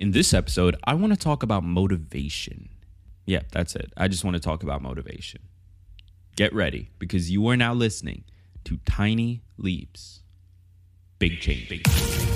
In this episode, I want to talk about motivation. Yeah, that's it. I just want to talk about motivation. Get ready because you are now listening to Tiny Leaps. Big change. Big change.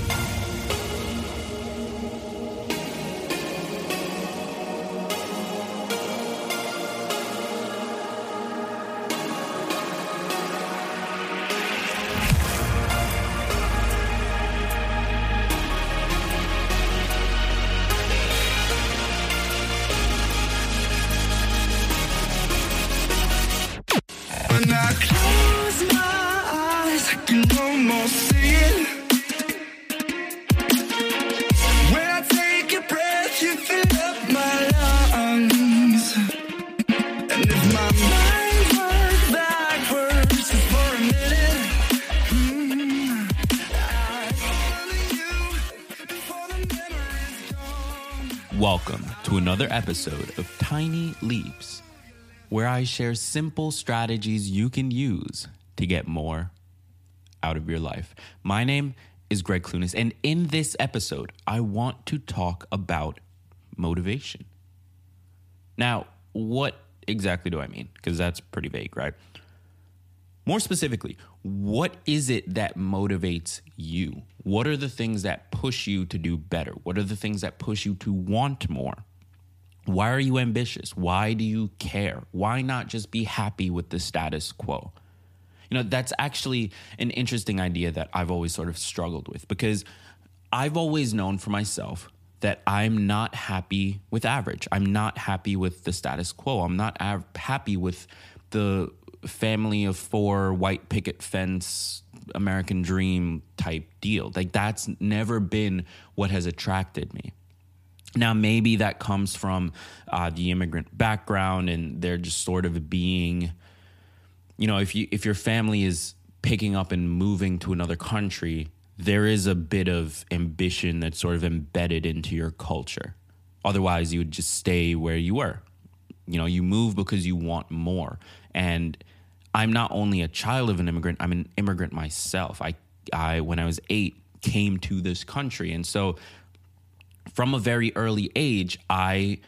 Welcome to another episode of Tiny Leaps, where I share simple strategies you can use to get more out of your life. My name is Gregg Clunis, and in this episode, I want to talk about motivation. Now, what exactly do I mean? Because that's pretty vague, right? More specifically, what is it that motivates you? What are the things that push you to do better? What are the things that push you to want more? Why are you ambitious? Why do you care? Why not just be happy with the status quo? You know, that's actually an interesting idea that I've always sort of struggled with because I've always known for myself that I'm not happy with average. I'm not happy with the status quo. I'm not av- happy with the family of four white picket fence American dream type deal. Like that's never been what has attracted me. Now, maybe that comes from uh, the immigrant background, and they're just sort of being, you know, if you if your family is picking up and moving to another country, there is a bit of ambition that's sort of embedded into your culture. Otherwise, you would just stay where you were. You know, you move because you want more. And I'm not only a child of an immigrant; I'm an immigrant myself. I, I when I was eight, came to this country, and so from a very early age, I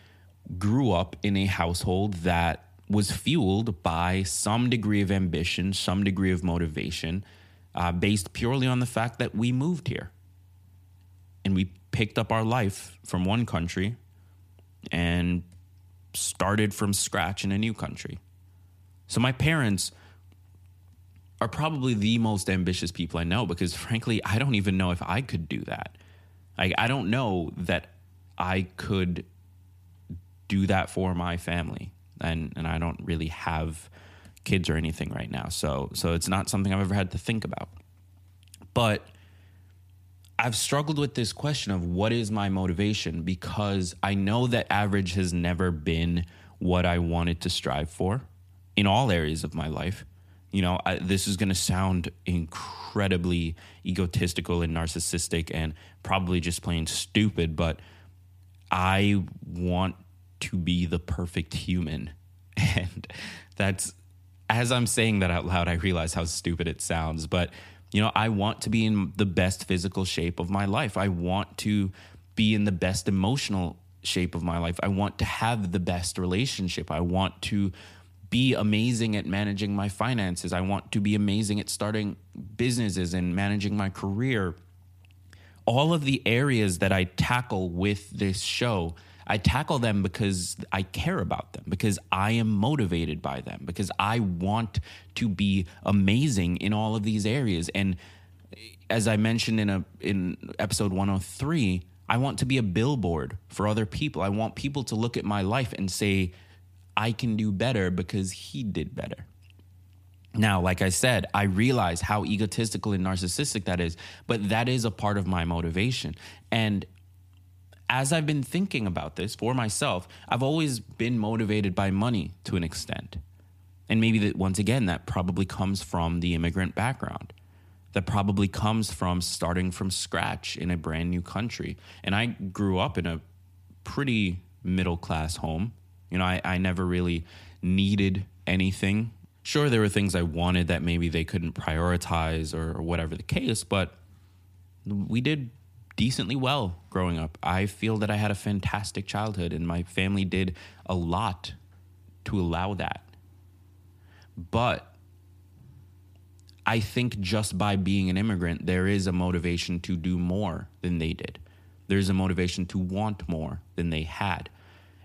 grew up in a household that was fueled by some degree of ambition, some degree of motivation, uh, based purely on the fact that we moved here. And we picked up our life from one country and started from scratch in a new country. So my parents are probably the most ambitious people I know because, frankly, I don't even know if I could do that. Like I don't know that I could do that for my family, and and I don't really have kids or anything right now, so so it's not something I've ever had to think about. But I've struggled with this question of what is my motivation because I know that average has never been what I wanted to strive for in all areas of my life. You know, I, this is going to sound incredibly egotistical and narcissistic and probably just plain stupid, but I want to be the perfect human. And that's, as I'm saying that out loud, I realize how stupid it sounds, but you know, I want to be in the best physical shape of my life. I want to be in the best emotional shape of my life. I want to have the best relationship. I want to be amazing at managing my finances. I want to be amazing at starting businesses and managing my career. All of the areas that I tackle with this show, I tackle them because I care about them, because I am motivated by them, because I want to be amazing in all of these areas. And as I mentioned in a in episode 103, I want to be a billboard for other people. I want people to look at my life and say, I can do better because he did better. Now, like I said, I realize how egotistical and narcissistic that is, but that is a part of my motivation. And as I've been thinking about this for myself, I've always been motivated by money to an extent. And maybe that once again, that probably comes from the immigrant background. That probably comes from starting from scratch in a brand new country. And I grew up in a pretty middle class home. You know, I, I never really needed anything. Sure, there were things I wanted that maybe they couldn't prioritize or, or whatever the case, but we did decently well growing up. I feel that I had a fantastic childhood and my family did a lot to allow that. But I think just by being an immigrant, there is a motivation to do more than they did. There's a motivation to want more than they had.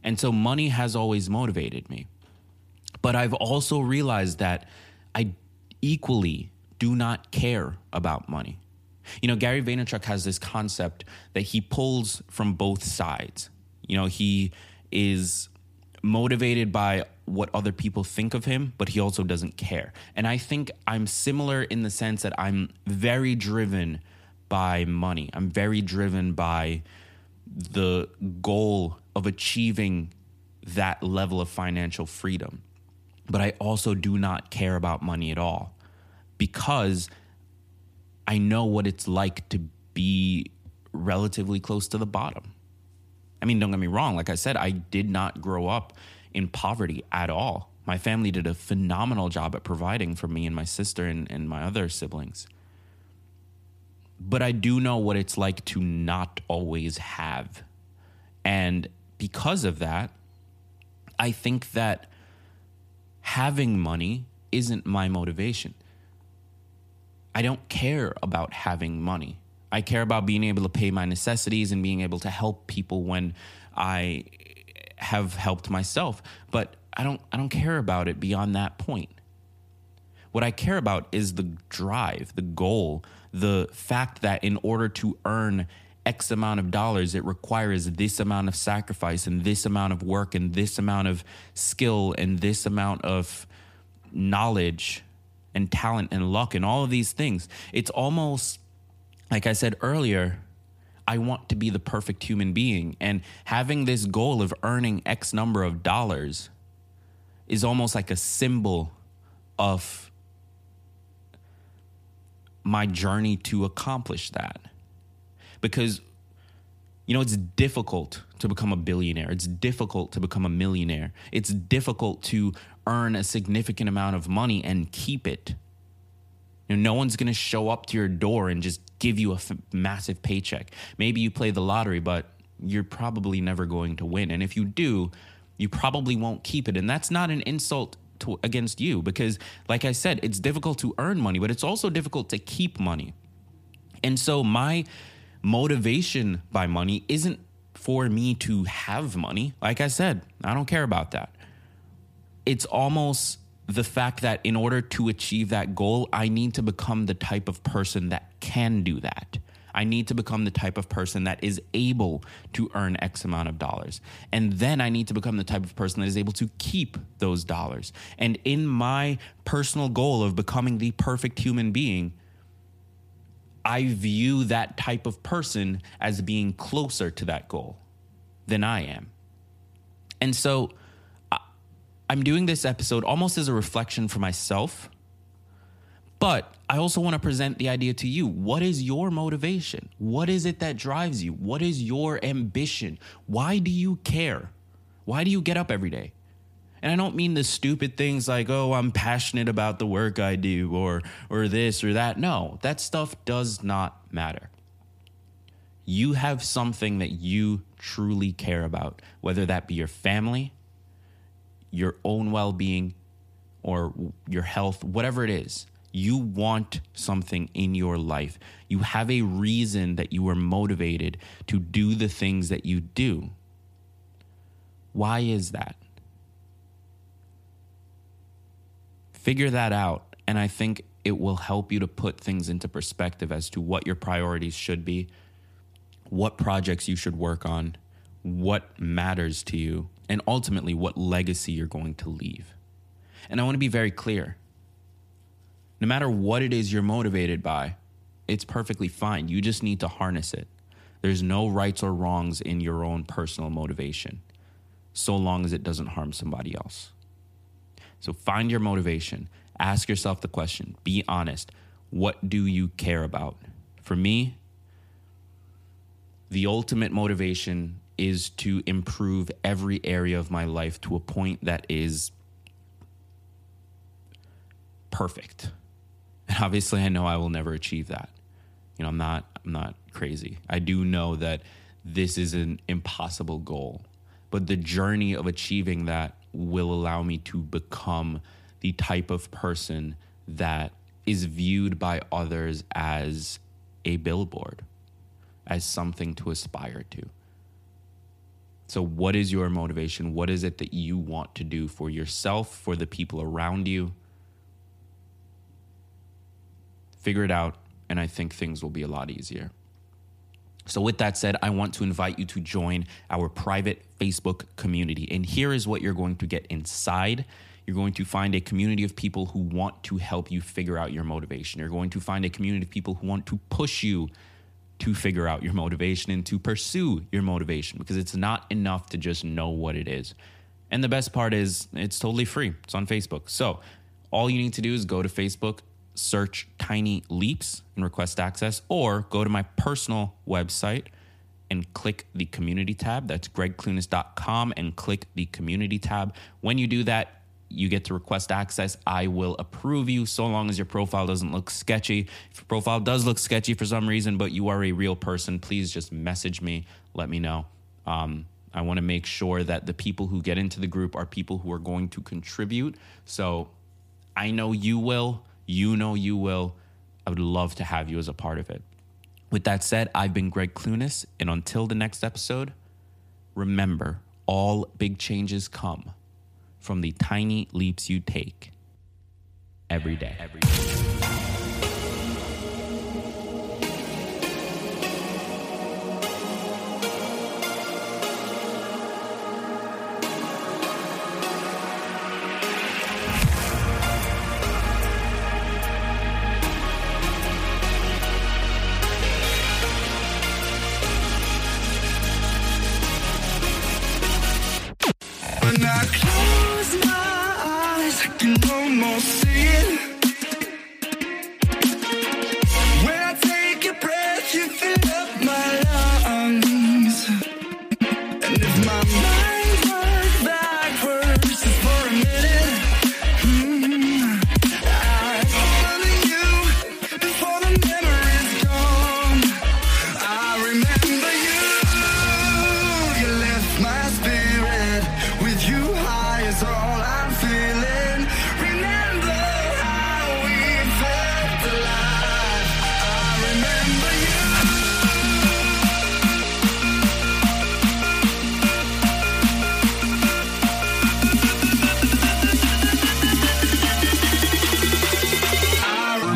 And so money has always motivated me. But I've also realized that I equally do not care about money. You know, Gary Vaynerchuk has this concept that he pulls from both sides. You know, he is motivated by what other people think of him, but he also doesn't care. And I think I'm similar in the sense that I'm very driven by money. I'm very driven by the goal of achieving that level of financial freedom. But I also do not care about money at all because I know what it's like to be relatively close to the bottom. I mean, don't get me wrong. Like I said, I did not grow up in poverty at all. My family did a phenomenal job at providing for me and my sister and, and my other siblings. But I do know what it's like to not always have. And because of that, I think that having money isn't my motivation. I don't care about having money. I care about being able to pay my necessities and being able to help people when I have helped myself. But I don't I don't care about it beyond that point. What I care about is the drive, the goal, the fact that in order to earn X amount of dollars, it requires this amount of sacrifice and this amount of work and this amount of skill and this amount of knowledge and talent and luck and all of these things. It's almost like I said earlier, I want to be the perfect human being. And having this goal of earning X number of dollars is almost like a symbol of my journey to accomplish that. Because, you know, it's difficult to become a billionaire, it's difficult to become a millionaire, it's difficult to earn a significant amount of money and keep it. You know, no one's going to show up to your door and just give you a f- massive paycheck. Maybe you play the lottery, but you're probably never going to win. And if you do, you probably won't keep it. And that's not an insult to, against you because, like I said, it's difficult to earn money, but it's also difficult to keep money. And so, my motivation by money isn't for me to have money. Like I said, I don't care about that it's almost the fact that in order to achieve that goal, I need to become the type of person that can do that. I need to become the type of person that is able to earn X amount of dollars. And then I need to become the type of person that is able to keep those dollars. And in my personal goal of becoming the perfect human being, I view that type of person as being closer to that goal than I am. And so, I'm doing this episode almost as a reflection for myself, but I also want to present the idea to you. What is your motivation? What is it that drives you? What is your ambition? Why do you care? Why do you get up every day? And I don't mean the stupid things like, "Oh, I'm passionate about the work I do," or or this or that. No, that stuff does not matter. You have something that you truly care about, whether that be your family, your own well being or your health, whatever it is, you want something in your life. You have a reason that you are motivated to do the things that you do. Why is that? Figure that out, and I think it will help you to put things into perspective as to what your priorities should be, what projects you should work on, what matters to you, and ultimately what legacy you're going to leave. And I want to be very clear no matter what it is you're motivated by, it's perfectly fine. You just need to harness it. There's no rights or wrongs in your own personal motivation, so long as it doesn't harm somebody else. So find your motivation. Ask yourself the question be honest. What do you care about? For me, the ultimate motivation is to improve every area of my life to a point that is perfect. And obviously I know I will never achieve that. You know, I'm not I'm not crazy. I do know that this is an impossible goal, but the journey of achieving that will allow me to become the type of person that is viewed by others as a billboard, as something to aspire to. So, what is your motivation? What is it that you want to do for yourself, for the people around you? Figure it out, and I think things will be a lot easier. So, with that said, I want to invite you to join our private Facebook community. And here is what you're going to get inside. You're going to find a community of people who want to help you figure out your motivation. You're going to find a community of people who want to push you to figure out your motivation and to pursue your motivation because it's not enough to just know what it is. And the best part is it's totally free. It's on Facebook. So, all you need to do is go to Facebook, search Tiny Leaps and request access, or go to my personal website and click the community tab. That's greggclunis.com and click the community tab. When you do that, you get to request access. I will approve you so long as your profile doesn't look sketchy. If your profile does look sketchy for some reason, but you are a real person, please just message me, let me know. Um, I want to make sure that the people who get into the group are people who are going to contribute. So I know you will, you know you will. I would love to have you as a part of it. With that said, I've been Gregg Clunis, and until the next episode, remember all big changes come from the tiny leaps you take every day. Every day.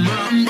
mama.